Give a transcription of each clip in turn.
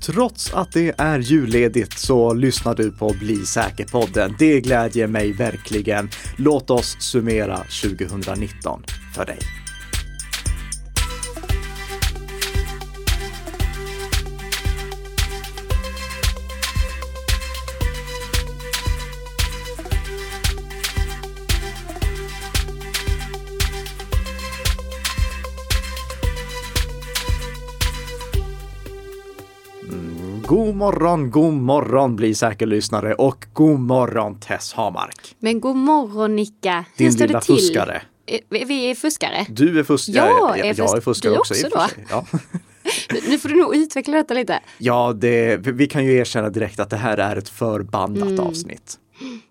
trots att det är julledigt så lyssnar du på Bli säker-podden. Det glädjer mig verkligen. Låt oss summera 2019 för dig. Morgon, god morgon Bli säker lyssnare och god morgon Tess Hamark. Men god morgon Nicka. Hur Din står lilla det till? fuskare. Eh, Vi är fuskare. Du är fuskare. Jag är jag är fuskare du också. också sig. Ja. Nu får du nog utveckla detta lite. ja, det, vi kan ju erkänna direkt att det här är ett förbandat Mm. avsnitt.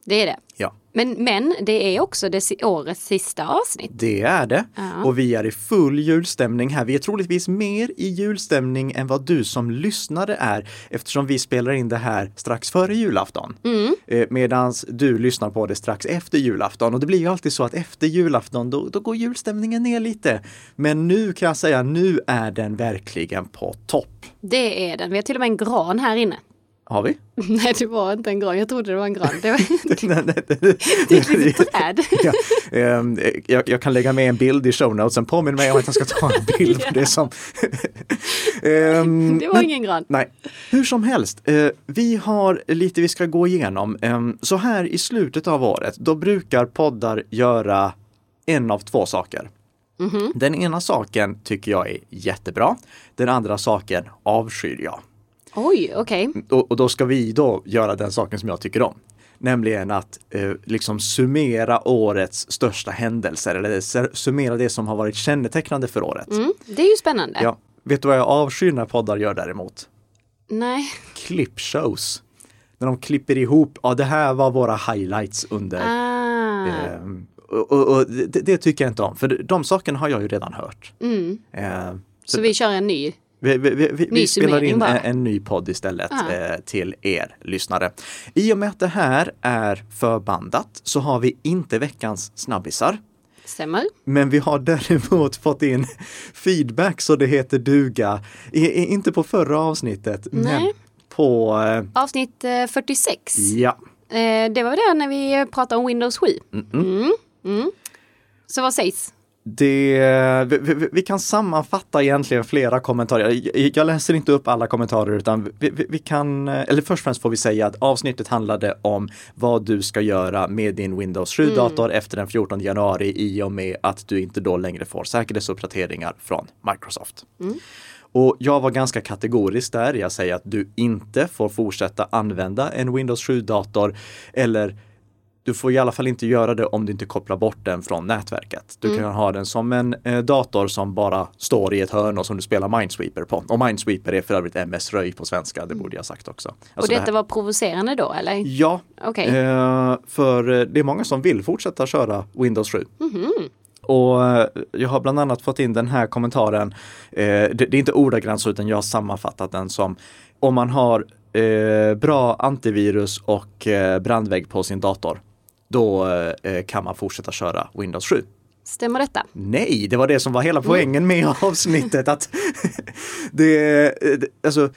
Det är det. Ja, Men, men det är också det årets sista avsnitt. det är det. Ja. Och vi är i full julstämning här. Vi är troligtvis mer i julstämning än vad du som lyssnare är eftersom vi spelar in det här strax före julafton. Mm. Eh, medans du lyssnar på det strax efter julafton. Och det blir ju alltid så att efter julafton då, då går julstämningen ner lite. Men nu kan jag säga, nu är den verkligen på topp. Det är den. Vi har till och med en gran här inne. Har vi? Nej, det var inte en gran. Jag trodde det var en gran. Det, var, Nej, nej, nej. det är ett litet träd. Ja, ehm, jag, jag kan lägga med en bild i show notesen. Påminn mig om att jag ska ta en bild på det som... Ehm, Det var men- ingen gran. Nej, hur som helst. Eh, vi har lite vi ska gå igenom. Ehm, så här i slutet av året, då brukar poddar göra en av två saker. Mhm. Den ena saken tycker jag är jättebra. Den andra saken avskyr jag. Oj, okej. Och, och då ska vi då göra den saken som jag tycker om. Nämligen att eh, liksom summera årets största händelser eller summera det som har varit kännetecknande för året. Mm, det är ju spännande. Ja. Vet du vad jag avskyr när poddar gör däremot? Nej. Klippshows. När de klipper ihop, ja det här var våra highlights under. Ah. ehm, och, och, och det, det tycker jag inte om, för de sakerna har jag ju redan hört. Mm. Ehm, Så vi kör en ny. Vi, vi, vi, vi, spelar in en, en ny podd istället Ja. eh, till er lyssnare. I och med att det här är förbandat så har vi inte veckans snabbisar. Stämmer. Men vi har däremot fått in feedback så det heter duga. I, inte på förra avsnittet, men Nej. på... Eh, Avsnitt eh, 46. ja. Eh, det var det när vi pratade om Windows 7. Mm. Mm. Så vad sägs? Det, vi, vi, kan sammanfatta egentligen flera kommentarer. Jag, läser inte upp alla kommentarer utan vi, vi, kan, eller först och främst får vi säga att avsnittet handlade om vad du ska göra med din Windows 7-dator efter den 14 januari i och med att du inte då längre får säkerhetsuppdateringar från Microsoft. Och jag var ganska kategorisk där. Jag säger att du inte får fortsätta använda en Windows 7-dator eller du får i alla fall inte göra det om du inte kopplar bort den från nätverket. Du kan ha den som en eh, dator som bara står i ett hörn och som du spelar Minesweeper på. Och Minesweeper är för övrigt MS-röj på svenska, det borde jag sagt också. Och Alltså det detta här- var provocerande då eller? Ja, Okej. eh, för eh, det är många som vill fortsätta köra Windows 7. Mhm. Och eh, jag har bland annat fått in den här kommentaren. Eh, det, det är inte ordagrant så utan jag har sammanfattat den som om man har eh, bra antivirus och eh, brandvägg på sin dator. Då eh, kan man fortsätta köra Windows 7. Stämmer detta? Nej, det var det som var hela poängen med avsnittet. att det, det, alltså,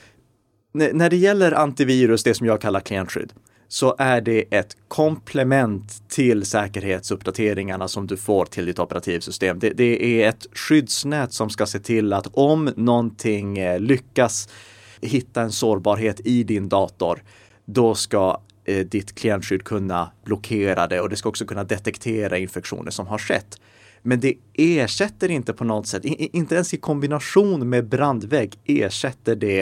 när när det gäller antivirus, det som jag kallar klientskydd, så är det ett komplement till säkerhetsuppdateringarna som du får till ditt operativsystem. Det, det är ett skyddsnät som ska se till att om någonting eh, lyckas hitta en sårbarhet i din dator, då ska eh, ditt klientskydd kunna blockera det och det ska också kunna detektera infektioner som har skett. Men det ersätter inte på något sätt, i- inte ens i kombination med brandvägg ersätter det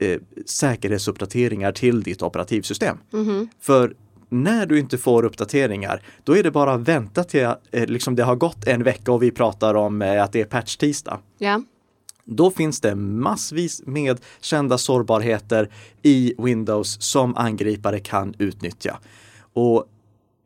eh, säkerhetsuppdateringar till ditt operativsystem. För när du inte får uppdateringar, då är det bara att vänta till eh, liksom det har gått en vecka och vi pratar om eh, att det är patch-tisdag. Ja. Då finns det massvis med kända sårbarheter i Windows som angripare kan utnyttja. Och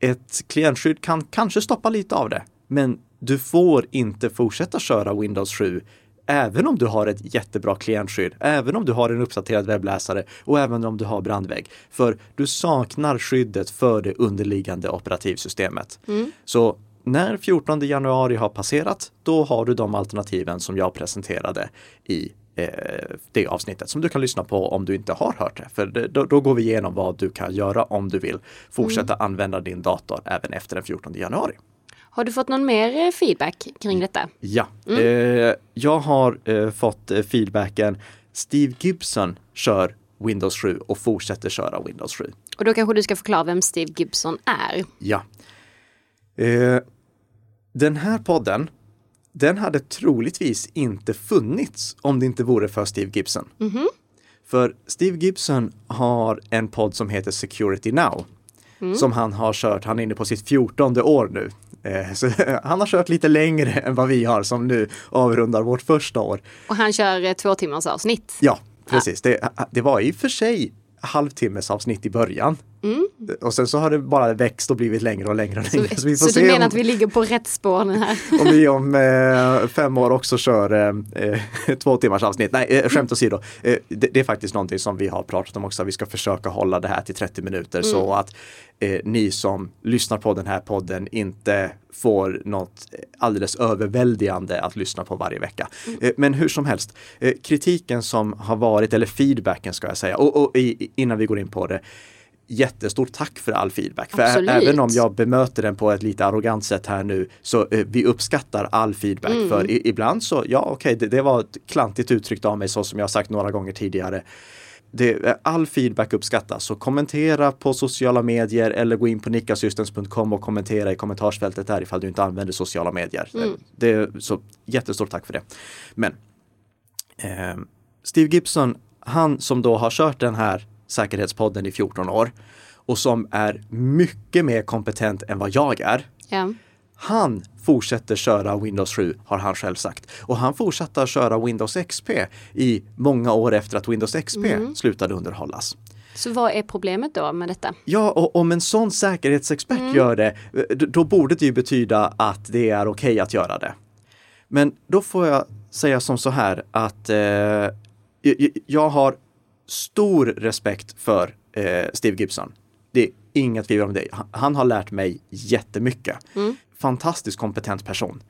ett klientskydd kan kanske stoppa lite av det, men du får inte fortsätta köra Windows 7 även om du har ett jättebra klientskydd, även om du har en uppdaterad webbläsare och även om du har brandvägg. För du saknar skyddet för det underliggande operativsystemet. Så när 14 januari har passerat, då har du de alternativen som jag presenterade i eh, det avsnittet som du kan lyssna på om du inte har hört det. För det, då, då, går vi igenom vad du kan göra om du vill fortsätta mm. använda din dator även efter den 14 januari. Har du fått någon mer eh, feedback kring detta? Ja, mm. eh, jag har eh, fått eh, feedbacken Steve Gibson kör Windows 7 och fortsätter köra Windows 7. Och då kanske du ska förklara vem Steve Gibson är? Ja. Eh, den här podden, den hade troligtvis inte funnits om det inte vore för Steve Gibson. Mm -hmm. För Steve Gibson har en podd som heter Security Now. Mm. Som han har kört, han är inne på sitt fjortonde år nu. Eh, så han har kört lite längre än vad vi har som nu avrundar vårt första år. Och han kör eh, två timmars avsnitt. Ja, precis. Ja. Det, det var i och för sig halvtimmes avsnitt i början. Mm. Och sen så har det bara växt och blivit längre och längre. Och längre. Så, så, vi får så se du menar om, att vi ligger på rätt spår nu här? om vi om eh, fem år också kör eh, eh två timmars avsnitt. Nej, eh, skämt åsido. Eh, det, det, är faktiskt någonting som vi har pratat om också. Vi ska försöka hålla det här till 30 minuter mm. så att eh, ni som lyssnar på den här podden inte får något alldeles överväldigande att lyssna på varje vecka. Mm. Eh, men hur som helst, eh, kritiken som har varit, eller feedbacken ska jag säga, och, och i, innan vi går in på det, jättestort tack för all feedback. För även om jag bemöter den på ett lite arrogant sätt här nu så eh, vi uppskattar all feedback. Mm. För i, ibland så, ja okej, okay, det, det, var ett klantigt uttryckt av mig så som jag sagt några gånger tidigare. Det, all feedback uppskattas, så kommentera på sociala medier eller gå in på nickasystems.com och kommentera i kommentarsfältet där ifall du inte använder sociala medier. Mm. Det är så jättestort tack för det. Men eh, Steve Gibson, han som då har kört den här säkerhetspodden i 14 år och som är mycket mer kompetent än vad jag är. Ja. Han fortsätter köra Windows 7 har han själv sagt. Och han fortsatte att köra Windows XP i många år efter att Windows XP mm. slutade underhållas. Så vad är problemet då med detta? Ja, och om en sån säkerhetsexpert mm. gör det, då borde det ju betyda att det är okej okay att göra det. Men då får jag säga som så här att eh, jag har stor respekt för eh, Steve Gibson. Det är inga tvivel om det. Han har lärt mig jättemycket. Mm fantastiskt kompetent person.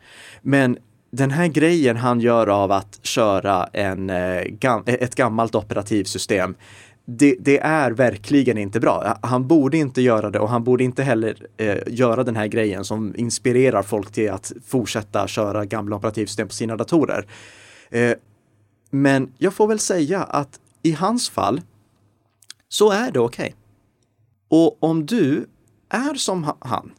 Men den här grejen han gör av att köra en, eh, ett gammalt operativsystem det, det, är verkligen inte bra. Han borde inte göra det och han borde inte heller eh, göra den här grejen som inspirerar folk till att fortsätta köra gamla operativsystem på sina datorer. Eh, men jag får väl säga att i hans fall så är det okej. Okay. Och om du är som han,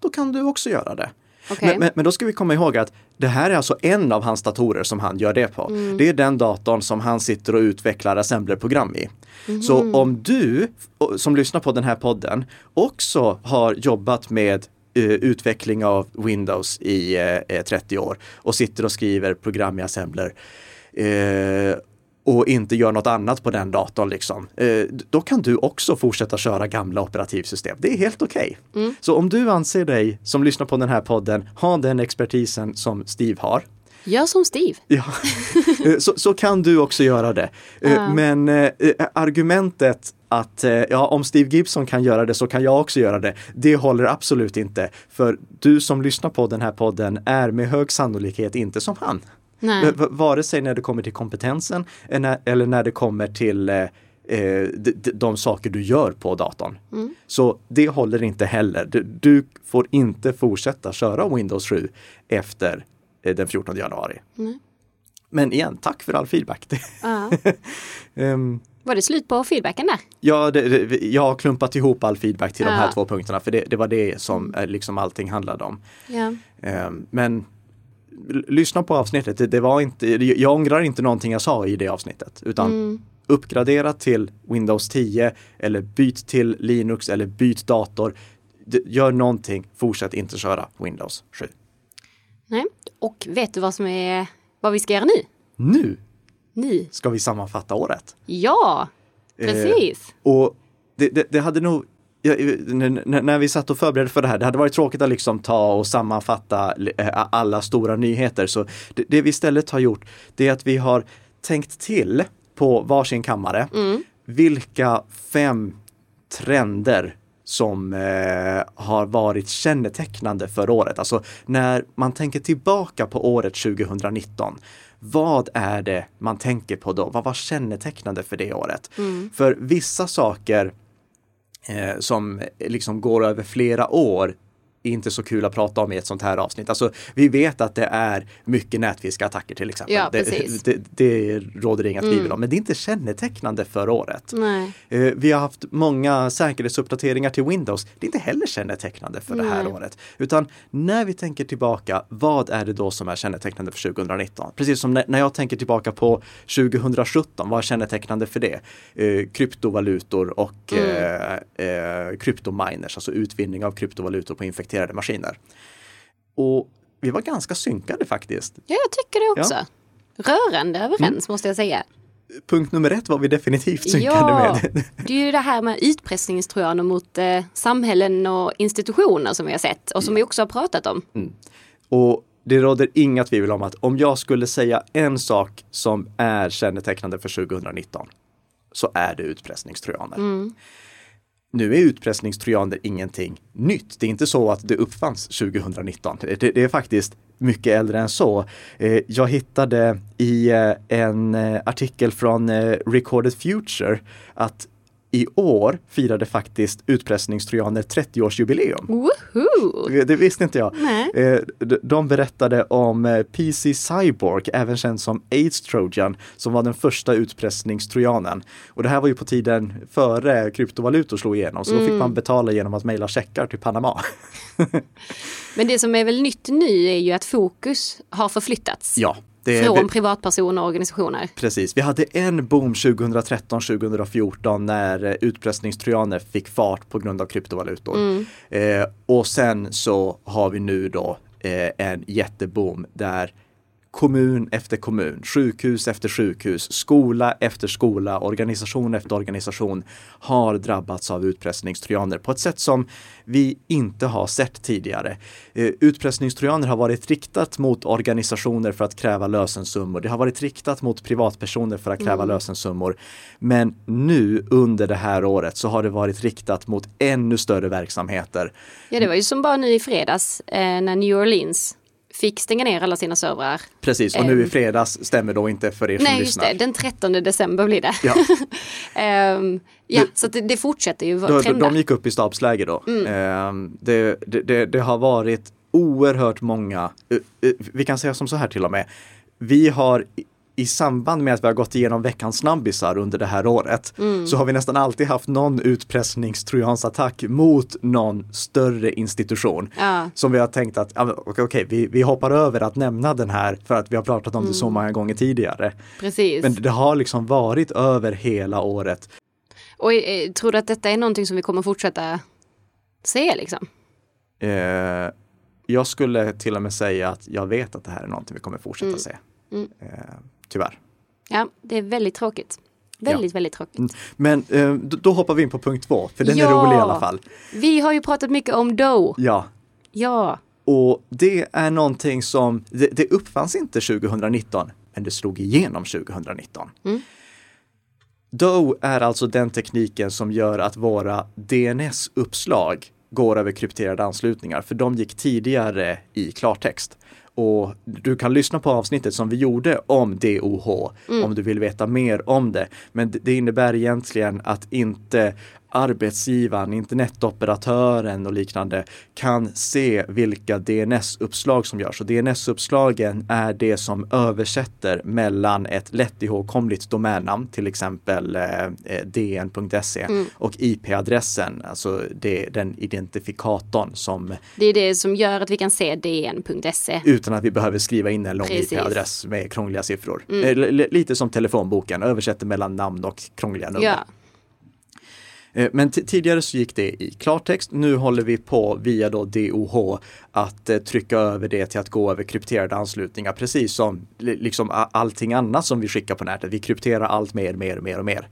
då kan du också göra det. Okay. Men, men, men, då ska vi komma ihåg att det här är alltså en av hans datorer som han gör det på. Mm. Det är den datorn som han sitter och utvecklar assemblerprogram i. Mm. Så om du som lyssnar på den här podden också har jobbat med uh, utveckling av Windows i uh, eh, 30 år och sitter och skriver program i assembler uh, och inte gör något annat på den datorn, liksom, eh, då kan du också fortsätta köra gamla operativsystem. Det är helt okej. Okay. Mm. Så om du anser dig som lyssnar på den här podden ha den expertisen som Steve har, Gör som Steve. Ja, eh, så, så kan du också göra det. Uh. Men äh, argumentet att ja, om Steve Gibson kan göra det så kan jag också göra det. Det håller absolut inte. För du som lyssnar på den här podden är med hög sannolikhet inte som han. Nej. Vare sig när det kommer till kompetensen eller när det kommer till eh, eh, de, saker du gör på datorn. Mm. Så det håller inte heller. Du, får inte fortsätta köra Windows 7 efter eh, den 14 januari. Mm. Men igen, tack för all feedback. Uh. um, var det slut på feedbacken där? Ja, det, det, jag har klumpat ihop all feedback till uh. de här två punkterna för det, det var det som liksom allting handlade om. Yeah. Um, men lyssna på avsnittet. Det, det, var inte, jag ångrar inte någonting jag sa i det avsnittet. Utan mm. uppgradera till Windows 10 eller byt till Linux eller byt dator. Gör någonting, fortsätt inte köra Windows 7. Nej, och vet du vad som är vad vi ska göra nu? Nu? Nu. Ska vi sammanfatta året? Ja, precis. Eh, och det, det, det, hade nog när vi satt och förberedde för det här, det hade varit tråkigt att liksom ta och sammanfatta eh, alla stora nyheter. Så det, vi istället har gjort, det är att vi har tänkt till på varsin kammare. Mm. Vilka fem trender som eh, har varit kännetecknande för året. Alltså när man tänker tillbaka på året 2019. vad är det man tänker på då? Vad var kännetecknande för det året? För vissa saker Eh, som liksom går över flera år inte så kul att prata om i ett sånt här avsnitt. Alltså, vi vet att det är mycket nätfiskattacker till exempel. Ja, det, det, det råder det inga tvivel om, men det är inte kännetecknande för året. Nej. Eh, Vi har haft många säkerhetsuppdateringar till Windows. Det är inte heller kännetecknande för det här Nej. året. Utan när vi tänker tillbaka, vad är det då som är kännetecknande för 2019? Precis som när- jag tänker tillbaka på 2017, vad är kännetecknande för det? Eh, kryptovalutor och eh, eh, kryptominers, alltså utvinning av kryptovalutor på infekterade maskiner. Och vi var ganska synkade faktiskt. Ja, jag tycker det också. Rörande överens måste jag säga. Punkt nummer ett var vi definitivt synkade Ja, med. det är ju det här med utpressningstrojaner mot eh, samhällen och institutioner som vi har sett och som vi också har pratat om. Och det råder inga tvivel om att om jag skulle säga en sak som är kännetecknande för 2019 så är det utpressningstrojaner. Nu är utpressningstrojaner ingenting nytt. Det är inte så att det uppfanns 2019. Det, det är faktiskt mycket äldre än så. Eh, jag hittade i eh, en eh, artikel från Recorded Future att i år firade faktiskt utpressningstrojaner 30-årsjubileum. Woho! Det visste inte jag. Nej. Eh, De berättade om eh, PC Cyborg, även känd som AIDS Trojan, som var den första utpressningstrojanen. Och det här var ju på tiden före kryptovalutor slog igenom, så då Mm. fick man betala genom att mejla checkar till Panama. Men det som är väl nytt nu är ju att fokus har förflyttats. ja, det Från det- privatpersoner och organisationer. Precis, vi hade en boom 2013-2014 när eh, utpressningstrojaner fick fart på grund av kryptovalutor. Mm. Eh, och sen så har vi nu då eh, en jätteboom där kommun efter kommun, sjukhus efter sjukhus, skola efter skola, organisation efter organisation har drabbats av utpressningstrojaner på ett sätt som vi inte har sett tidigare. Eh, Utpressningstrojaner har varit riktat mot organisationer för att kräva lösensummor. Det har varit riktat mot privatpersoner för att kräva lösensummor. Men nu under det här året så har det varit riktat mot ännu större verksamheter. Ja, det var ju som bara nu i fredags eh, när New Orleans fick stänga ner alla sina servrar. Precis, och nu i fredags stämmer då inte för er som Nej, just lyssnar. det. Den 13 december blir det. Ja. Ehm, ja, så att det, det fortsätter ju att de, trenda. de gick upp i stabsläge då. Mm. Ehm, det, det, det, har varit oerhört många, eh, eh, vi kan säga som så här till och med. Vi har i- samband med att vi har gått igenom veckans snabbisar under det här året Mm. så har vi nästan alltid haft någon utpressningstrojansattack mot någon större institution. Ja. Som vi har tänkt att, okej, okej, vi, vi hoppar över att nämna den här för att vi har pratat om det Mm. så många gånger tidigare. Precis. Men det har liksom varit över hela året. Och eh, tror du att detta är någonting som vi kommer fortsätta se liksom? Eh, jag skulle till och med säga att jag vet att det här är någonting vi kommer fortsätta Mm. se. Eh, tyvärr. Ja, det är väldigt tråkigt. Väldigt, väldigt tråkigt. Men eh, då, hoppar vi in på punkt två, för den är Ja. rolig i alla fall. Vi har ju pratat mycket om Doe. Ja, Ja, och det är någonting som, det, det uppfanns inte 2019, men det slog igenom 2019. Mm. Doe är alltså den tekniken som gör att våra DNS-uppslag går över krypterade anslutningar, för de gick tidigare i klartext. Och du kan lyssna på avsnittet som vi gjorde om DOH om du vill veta mer om det. Men det- det innebär egentligen att inte arbetsgivaren, internetoperatören och liknande kan se vilka DNS-uppslag som görs. Och DNS-uppslagen är det som översätter mellan ett lätt ihågkomligt domännamn, till exempel eh, eh, dn.se och IP-adressen, alltså det, den identifikatorn som det är det som gör att vi kan se dn.se. utan att vi behöver skriva in en lång. IP-adress med krångliga siffror. Eh, li- li- Lite som telefonboken, översätter mellan namn och krångliga nummer. Ja, Eh, Men t- tidigare så gick det i klartext. Nu håller vi på via då DOH att eh, trycka över det till att gå över krypterade anslutningar, precis som li- liksom allting annat som vi skickar på nätet. Vi krypterar allt mer, mer, mer och mer.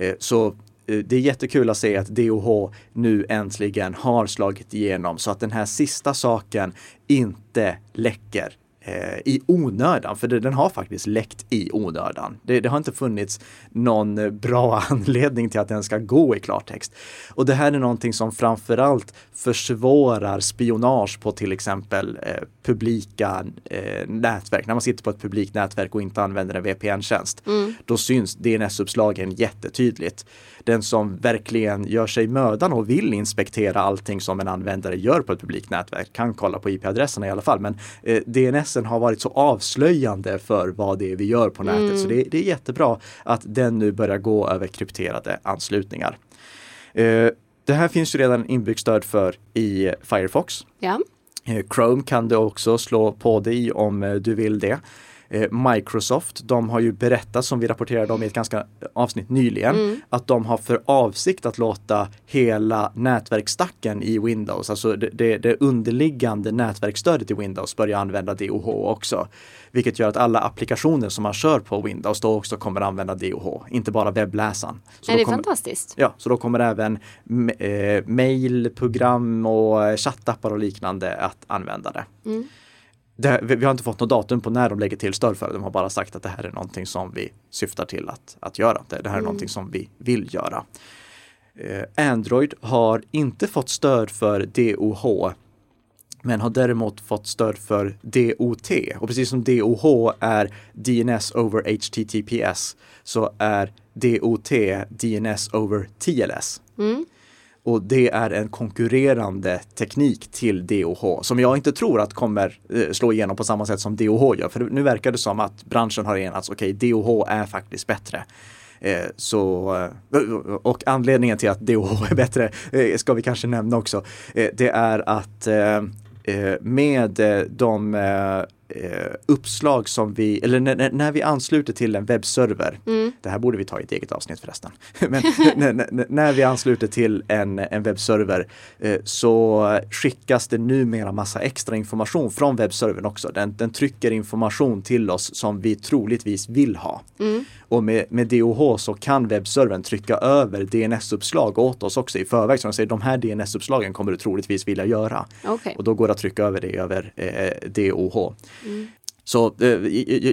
Eh, Så eh, det är jättekul att se att DOH nu äntligen har slagit igenom så att den här sista saken inte läcker eh, i onödan, för det, den har faktiskt läckt i onödan. Det, det, har inte funnits någon bra anledning till att den ska gå i klartext. Och det här är någonting som framförallt försvårar spionage på till exempel eh, publika eh, nätverk. När man sitter på ett publikt nätverk och inte använder en VPN-tjänst, mm. då syns DNS-uppslagen jättetydligt. Den som verkligen gör sig mödan och vill inspektera allting som en användare gör på ett publikt nätverk kan kolla på IP-adresserna i alla fall. Men eh, DNSen har varit så avslöjande för vad det är vi gör på nätet. Mm. Så det, det, är jättebra att den nu börjar gå över krypterade anslutningar. Eh, det här finns ju redan inbyggt stöd för i Firefox. Ja. Eh, Chrome kan du också slå på dig om eh, du vill det. Eh, Microsoft, de har ju berättat som vi rapporterade om i ett ganska avsnitt nyligen, mm. att de har för avsikt att låta hela nätverksstacken i Windows, alltså det, det, det underliggande nätverksstödet i Windows börja använda DOH också. Vilket gör att alla applikationer som man kör på Windows då också kommer använda DOH, inte bara webbläsaren. Så är det kommer, fantastiskt? Ja, så då kommer även eh, mail, program och chattappar och liknande att använda det. Mm det, vi har inte fått något datum på när de lägger till stöd för det. De har bara sagt att det här är någonting som vi syftar till att, att göra. Det, det här är mm. någonting som vi vill göra. Eh, Android har inte fått stöd för DOH men har däremot fått stöd för DOT. Och precis som DOH är DNS over HTTPS så är DOT DNS over TLS. Mm. Och det är en konkurrerande teknik till DOH som jag inte tror att kommer eh, slå igenom på samma sätt som DOH gör. För nu verkar det som att branschen har enats, okej okay, DOH är faktiskt bättre. Eh, så, eh, och anledningen till att DOH är bättre ska vi kanske nämna också. det är att med de eh, uppslag som vi, eller när, när, vi ansluter till en webbserver, mm. det här borde vi ta i ett eget avsnitt förresten, men när vi ansluter till en, en webbserver eh, så skickas det numera massa extra information från webbservern också. Den, den trycker information till oss som vi troligtvis vill ha. Mm. Och med, med DOH så kan webbservern trycka över DNS-uppslag åt oss också i förväg. Så de säger de här DNS-uppslagen kommer du troligtvis vilja göra. Okay. Och då går det att trycka över det över eh, DOH. Mm. Så eh,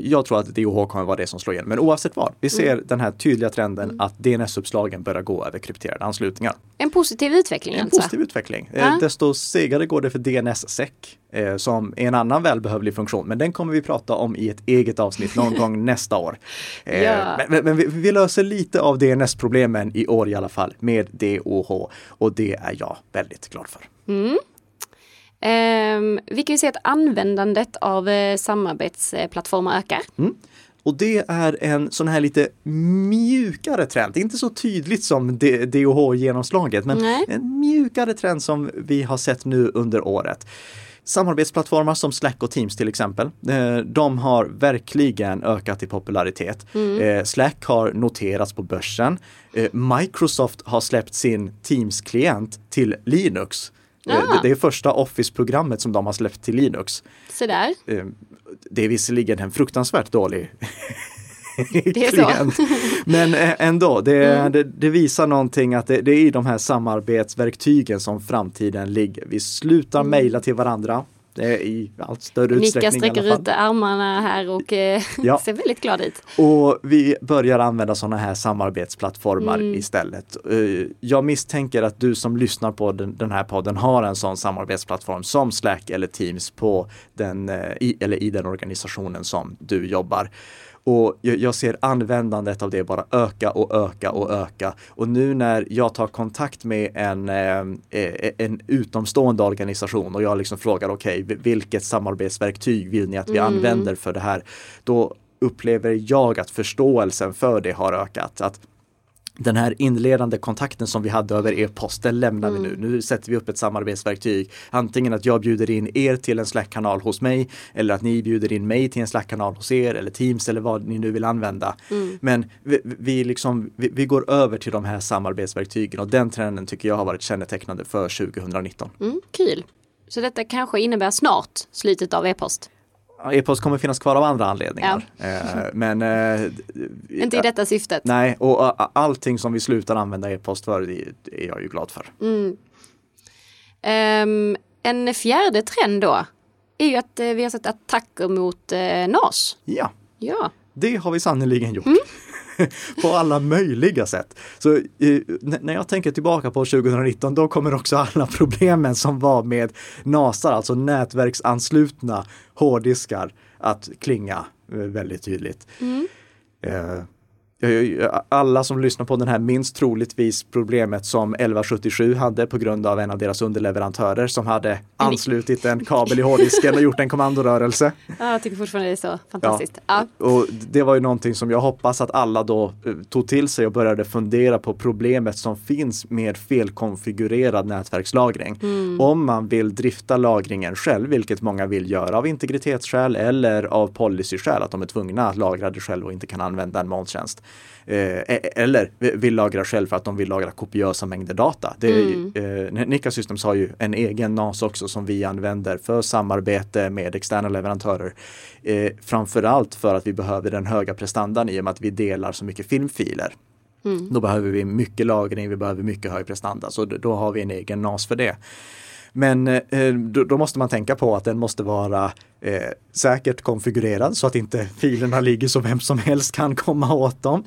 jag tror att DOH kommer vara det som slår igenom. Men oavsett vad, vi ser mm. den här tydliga trenden mm. att DNS-uppslagen börjar gå över krypterade anslutningar. En positiv utveckling En alltså. positiv utveckling. Eh, ja. Desto segare går det för DNS-SEC eh, som är en annan välbehövlig funktion. Men den kommer vi prata om i ett eget avsnitt någon gång nästa år. Eh, ja. Men, men vi, vi, löser lite av DNS-problemen i år i alla fall med DOH och det är jag väldigt glad för. Mm. Um, vi kan ju se att användandet av uh, samarbetsplattformar ökar. Mm. Och det är en sån här lite mjukare trend, inte så tydligt som DOH-genomslaget, men Nej. en mjukare trend som vi har sett nu under året. Samarbetsplattformar som Slack och Teams till exempel, eh, de har verkligen ökat i popularitet. Mm. Eh, Slack har noterats på börsen. Microsoft har släppt sin Teams-klient till Linux. Eh, det, det, är första Office-programmet som de har släppt till Linux. Så där. Eh, det är visserligen en fruktansvärt dålig det är klient. Så. Men eh, ändå, det, mm. det, det, visar någonting att det, det, är i de här samarbetsverktygen som framtiden ligger. Vi slutar mm. mejla till varandra i allt större utsträckning. Nicka sträcker ut armarna här och eh, ja. ser väldigt glad ut. Och vi börjar använda sådana här samarbetsplattformar mm. istället. Eh, jag misstänker att du som lyssnar på den, den, här podden har en sån samarbetsplattform som Slack eller Teams på den, eh, i, eller i den organisationen som du jobbar. Och jag ser användandet av det bara öka och öka och öka. Och nu när jag tar kontakt med en, eh, eh, en utomstående organisation och jag liksom frågar okej, okay, vilket samarbetsverktyg vill ni att vi mm. använder för det här? Då upplever jag att förståelsen för det har ökat. Att den här inledande kontakten som vi hade över e-post, den lämnar mm. vi nu. Nu sätter vi upp ett samarbetsverktyg. Antingen att jag bjuder in er till en Slack-kanal hos mig eller att ni bjuder in mig till en Slack-kanal hos er eller Teams eller vad ni nu vill använda. Mm. Men vi, vi, liksom, vi, vi, går över till de här samarbetsverktygen och den trenden tycker jag har varit kännetecknande för 2019. Mm, kul! Så detta kanske innebär snart slutet av e-post? E-post kommer finnas kvar av andra anledningar. Ja. Eh, men, eh, Inte i detta syftet. Nej, och allting som vi slutar använda e-post för är jag ju glad för. Mm. Um, en fjärde trend då är ju att eh, vi har sett attacker mot eh, NAS. Ja, Ja. det har vi sannerligen gjort. Mm. på alla möjliga sätt. Så eh, när jag tänker tillbaka på 2019, då kommer också alla problemen som var med NASAR, alltså nätverksanslutna hårddiskar, att klinga eh, väldigt tydligt. Mm. Alla som lyssnar på den här minns troligtvis problemet som 1177 hade på grund av en av deras underleverantörer som hade anslutit en kabel i hårddisken och gjort en kommandorörelse. ja, jag tycker fortfarande det är så fantastiskt. Ja. Och det var ju någonting som jag hoppas att alla då eh, tog till sig och började fundera på problemet som finns med felkonfigurerad nätverkslagring. Om man vill drifta lagringen själv, vilket många vill göra av integritetsskäl eller av policyskäl, att de är tvungna att lagra det själv och inte kan använda en molntjänst. Eh, eller vill lagra själv för att de vill lagra kopiösa mängder data. Det är, eh, Nika Systems har ju en egen NAS också som vi använder för samarbete med externa leverantörer. Eh, framförallt för att vi behöver den höga prestandan i och med att vi delar så mycket filmfiler. Då behöver vi mycket lagring, vi behöver mycket hög prestanda, så då har vi en egen NAS för det. Men eh, då, då måste man tänka på att den måste vara eh, säkert konfigurerad så att inte filerna ligger så vem som helst kan komma åt dem.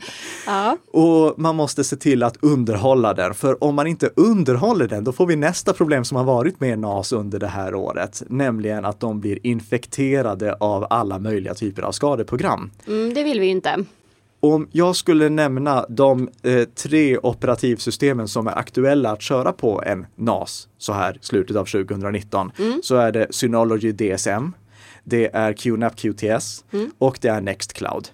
Ja. Och man måste se till att underhålla den, för om man inte underhåller den, då får vi nästa problem som har varit med NAS under det här året, nämligen att de blir infekterade av alla möjliga typer av skadeprogram. Mm, det vill vi ju inte. Om jag skulle nämna de eh, tre operativsystemen som är aktuella att köra på en NAS så här slutet av 2019 så är det Synology DSM, det är QNAP QTS och det är Nextcloud.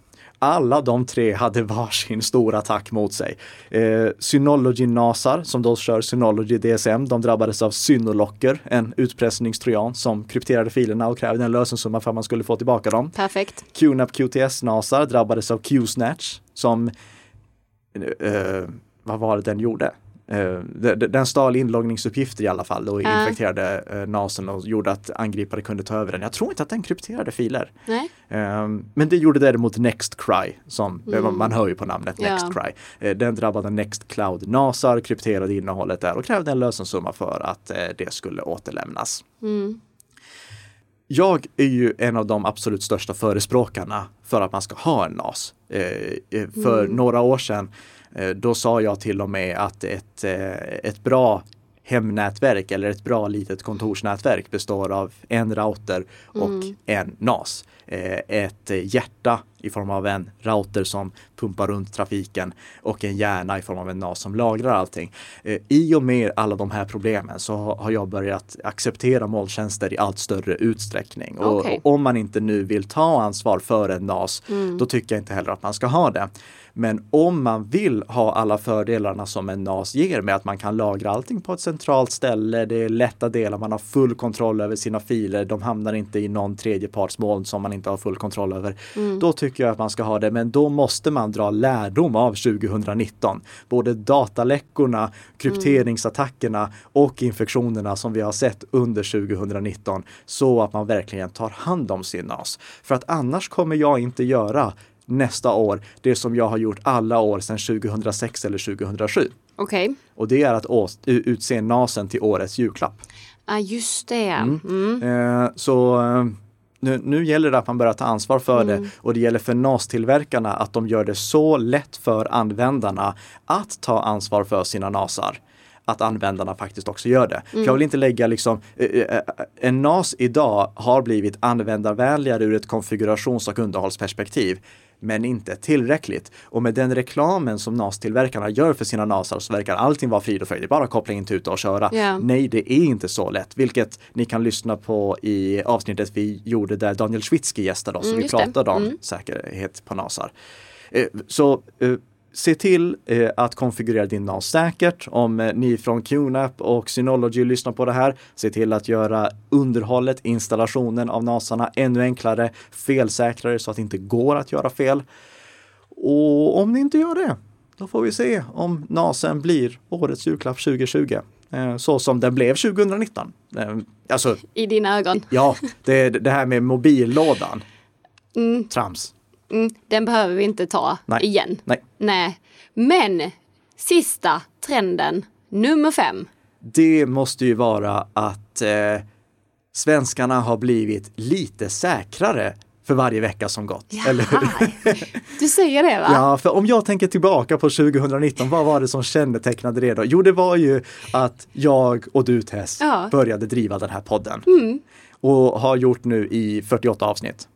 Alla de tre hade varsin stor attack mot sig. Eh, Synology Nasar, som då kör Synology DSM, de drabbades av Synolocker, en utpressningstrojan som krypterade filerna och krävde en lösensumma för att man skulle få tillbaka dem. Perfekt. QNAP QTS Nasar drabbades av Q-snatch som, eh, vad var det den gjorde? Eh, de- de- den stal inloggningsuppgifter i alla fall och Ja. infekterade eh, NASen och gjorde att angripare kunde ta över den. Jag tror inte att den krypterade filer. Nej. Eh, men det gjorde däremot Nextcry, som eh, man hör ju på namnet Ja. Nextcry. Eh, den drabbade Nextcloud Nasar, krypterade innehållet där och krävde en lösensumma för att det skulle återlämnas. Mm. Jag är ju en av de absolut största förespråkarna för att man ska ha en NAS. För några år sedan, då sa jag till och med att ett, eh, ett bra hemnätverk eller ett bra litet kontorsnätverk består av en router och en NAS. Eh, ett eh, hjärta i form av en router som pumpar runt trafiken och en hjärna i form av en NAS som lagrar allting. Eh, I och med alla de här problemen så ha- har jag börjat acceptera molntjänster i allt större utsträckning. Okej. och om man inte nu vill ta ansvar för en NAS, då tycker jag inte heller att man ska ha det. Men om man vill ha alla fördelarna som en NAS ger med att man kan lagra allting på ett centralt ställe, det är lätta delar, man har full kontroll över sina filer, de hamnar inte i någon tredjepartsmoln som man inte har full kontroll över. Då tycker jag att man ska ha det, men då måste man dra lärdom av 2019. Både dataläckorna, krypteringsattackerna och infektionerna som vi har sett under 2019 så att man verkligen tar hand om sin NAS. För att annars kommer jag inte göra nästa år det som jag har gjort alla år sedan 2006 eller 2007. Okej. Och det är att utse NASen till årets julklapp. Ja, just det. Mm. Eh, så eh, nu, nu gäller det att man börjar ta ansvar för det och det gäller för NAS-tillverkarna att de gör det så lätt för användarna att ta ansvar för sina NASar att användarna faktiskt också gör det. För jag vill inte lägga liksom, eh, eh, en NAS idag har blivit användarvänligare ur ett konfigurations och underhållsperspektiv men inte tillräckligt. Och med den reklamen som NAS-tillverkarna gör för sina NASar så verkar allting vara frid och fröjd. Det är bara att koppla in tuta och köra. Ja. Nej, det är inte så lätt, vilket ni kan lyssna på i avsnittet vi gjorde där Daniel Schwitzky gästade oss Mm, och vi just det. pratade om säkerhet på NASar. Eh, Så eh, se till eh, att konfigurera din NAS säkert. Om eh, ni från QNAP och Synology lyssnar på det här, se till att göra underhållet, installationen av NASarna ännu enklare, felsäkrare så att det inte går att göra fel. Och om ni inte gör det, då får vi se om NASen blir årets julklapp 2020. Eh, Så som den blev 2019. Eh, Alltså, I dina ögon. ja, det, det här med mobillådan. Mm. Trams. Mm, den behöver vi inte ta Nej. igen. Nej. Nej. Men sista trenden, nummer fem. Det måste ju vara att eh, svenskarna har blivit lite säkrare för varje vecka som gått. Eller Du säger det va? Ja, för om jag tänker tillbaka på 2019, vad var det som kännetecknade det då? Jo, det var ju att jag och du Tess ja. började driva den här podden. Mm. Och har gjort nu i 48 avsnitt.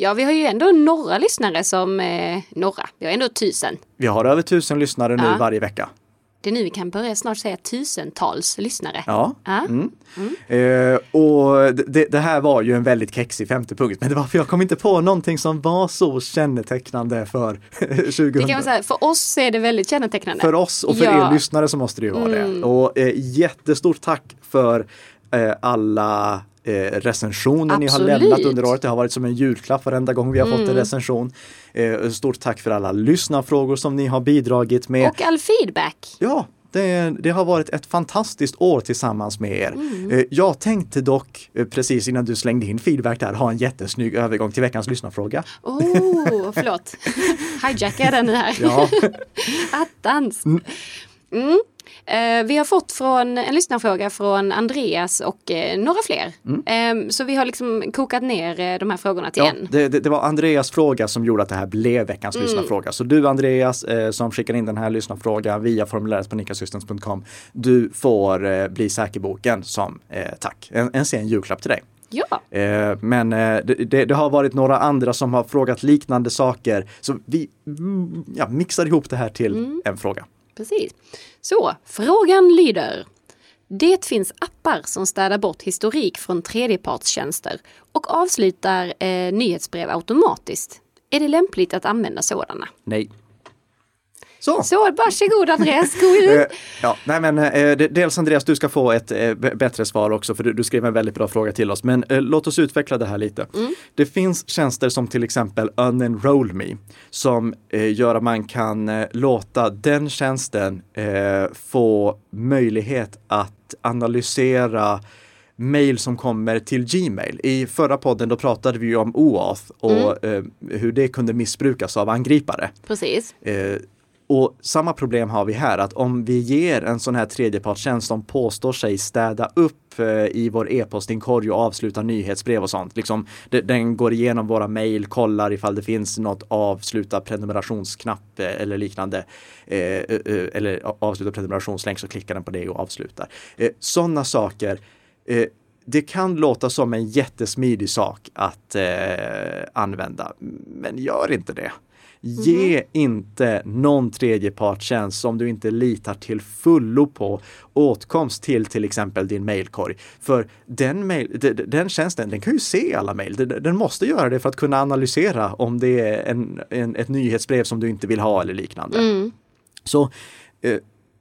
Ja, vi har ju ändå några lyssnare som, eh, några, vi har ändå tusen. Vi har över tusen lyssnare nu ja. varje vecka. Det är nu vi kan börja snart säga tusentals lyssnare. Ja. ja. Mm. Mm. Eh, och det, det, här var ju en väldigt kexig femte punkt, men det var för jag kom inte på någonting som var så kännetecknande för 2000. Det kan man säga, för oss är det väldigt kännetecknande. För oss och för ja. er lyssnare så måste det ju vara mm. det. Och eh, jättestort tack för eh, alla eh, recensioner Absolut. ni har lämnat under året. Det har varit som en julklapp varenda gång vi har mm. fått en mm. recension. Eh, stort tack för alla lyssnarfrågor som ni har bidragit med. Och all feedback. Ja, det, det, har varit ett fantastiskt år tillsammans med er. Mm. Eh, jag tänkte dock, eh, precis innan du slängde in feedback där, ha en jättesnygg övergång till veckans lyssnarfråga. Oh, förlåt. Hijackar den här. Ja. Attans. Mm. Eh, vi har fått från, en lyssnarfråga från Andreas och eh, några fler. Mm. Eh, så vi har liksom kokat ner eh, de här frågorna till ja, en. Det, det, det, var Andreas fråga som gjorde att det här blev veckans mm. lyssnarfråga. Så du Andreas som skickar in den här lyssnarfrågan via formuläret på nickasystems.com. Du får bli säkerboken som tack. En, en sen julklapp till dig. Ja. Men eh, det, det, har varit några andra som har frågat liknande saker. Så vi mm, ja, mixar ihop det här till mm. en fråga. Precis. Så, frågan lyder. Det finns appar som städar bort historik från tredjepartstjänster och avslutar eh, nyhetsbrev automatiskt. Är det lämpligt att använda sådana? Nej. Så, så varsågod Andreas, god jul! Eh, ja, nej men eh, dels Andreas, du ska få ett eh, bättre svar också för du, du skrev en väldigt bra fråga till oss. Men eh, låt oss utveckla det här lite. Mm. Det finns tjänster som till exempel Unenroll Me som gör att man kan låta den tjänsten få möjlighet att analysera mail som kommer till Gmail. I förra podden då pratade vi om OAuth och mm. hur det kunde missbrukas av angripare. Precis. Och samma problem har vi här, att om vi ger en sån här tredjepartstjänst som påstår sig städa upp eh, i vår e-postinkorg och avsluta nyhetsbrev och sånt. Liksom, den går igenom våra mejl, kollar ifall det finns något avsluta prenumerationsknapp eh, eller liknande. Eh, eller avsluta prenumerationslänk så klickar den på det och avslutar. Sådana saker det kan låta som en jättesmidig sak att eh, använda, men gör inte det. Ge mm. inte någon tredjepartstjänst som du inte litar till fullo på åtkomst till till exempel din mailkorg. För den, mail, den tjänsten, den kan ju se alla mejl. Den måste göra det för att kunna analysera om det är en, en, ett nyhetsbrev som du inte vill ha eller liknande. Mm. Så eh,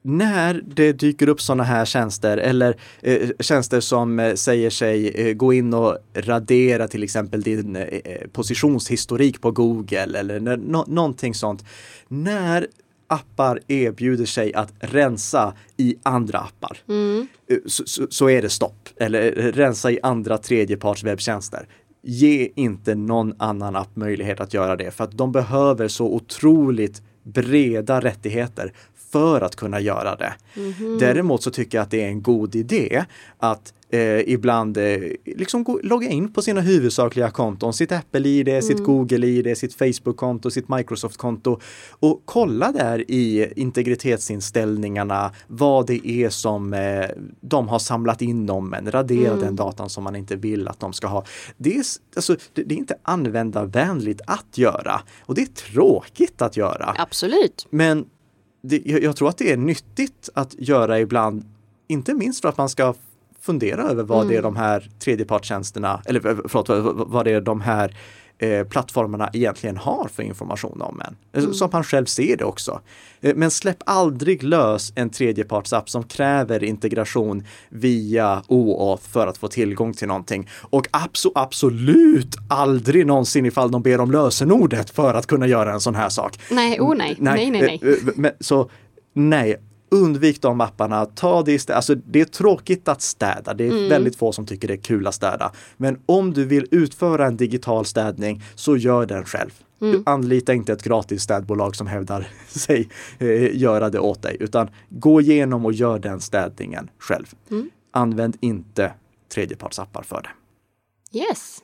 när det dyker upp sådana här tjänster eller eh, tjänster som eh, säger sig eh, gå in och radera till exempel din eh, positionshistorik på Google eller no, någonting sånt. När appar erbjuder sig att rensa i andra appar mm. Eh, så, så, så, är det stopp. Eller eh, rensa i andra tredjeparts webbtjänster ge inte någon annan app möjlighet att göra det för att de behöver så otroligt breda rättigheter för att kunna göra det. Mm -hmm. Däremot så tycker jag att det är en god idé att eh, ibland eh, liksom logga in på sina huvudsakliga konton, sitt Apple-id, mm. sitt Google-id, sitt Facebook-konto, sitt Microsoft-konto och kolla där i integritetsinställningarna vad det är som eh, de har samlat in om en, radera mm. den datan som man inte vill att de ska ha. Det är, alltså, det, det är inte användarvänligt att göra och det är tråkigt att göra. Absolut. Men det, jag tror att det är nyttigt att göra ibland, inte minst för att man ska fundera över vad mm. det är mm. de här tredjepartstjänsterna, eller förlåt, vad det är de här eh, plattformarna egentligen har för information om en. Eh, mm. Så man själv ser det också. Eh, men släpp aldrig lös en tredjepartsapp som kräver integration via OAuth för att få tillgång till någonting. Och abso absolut aldrig någonsin ifall de ber om lösenordet för att kunna göra en sån här sak. Nej, oh nej, nej, nej, nej. nej. Så nej, undvik de apparna. Ta det istället. Alltså, det är tråkigt att städa. Det är mm. väldigt få som tycker det är kul att städa. Men om du vill utföra en digital städning så gör den själv. Mm. Anlita inte ett gratis städbolag som hävdar sig eh, göra det åt dig, utan gå igenom och gör den städningen själv. Mm. Använd inte tredjepartsappar för det. Yes.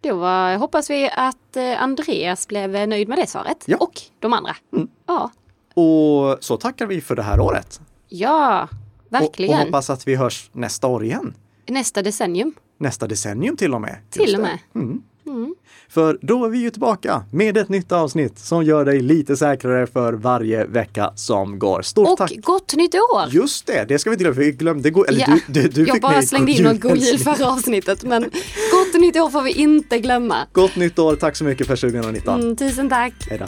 Då var, hoppas vi att eh, Andreas blev nöjd med det svaret. Ja. Och de andra. Mm. Ja. Och så tackar vi för det här året. ja, Och, verkligen. och hoppas att vi hörs nästa år igen. Nästa decennium. Nästa decennium till och med. Till och med. Mm. För då är vi ju tillbaka med ett nytt avsnitt som gör dig lite säkrare för varje vecka som går. Stort Och tack! gott nytt år! Just det, det ska vi inte glömma. Vi glömde gå, eller Ja, du, du, du jag bara slängde in något god jul förra avsnittet men gott nytt år får vi inte glömma. Gott nytt år, tack så mycket för 2019. Mm, tusen tack! Hej då!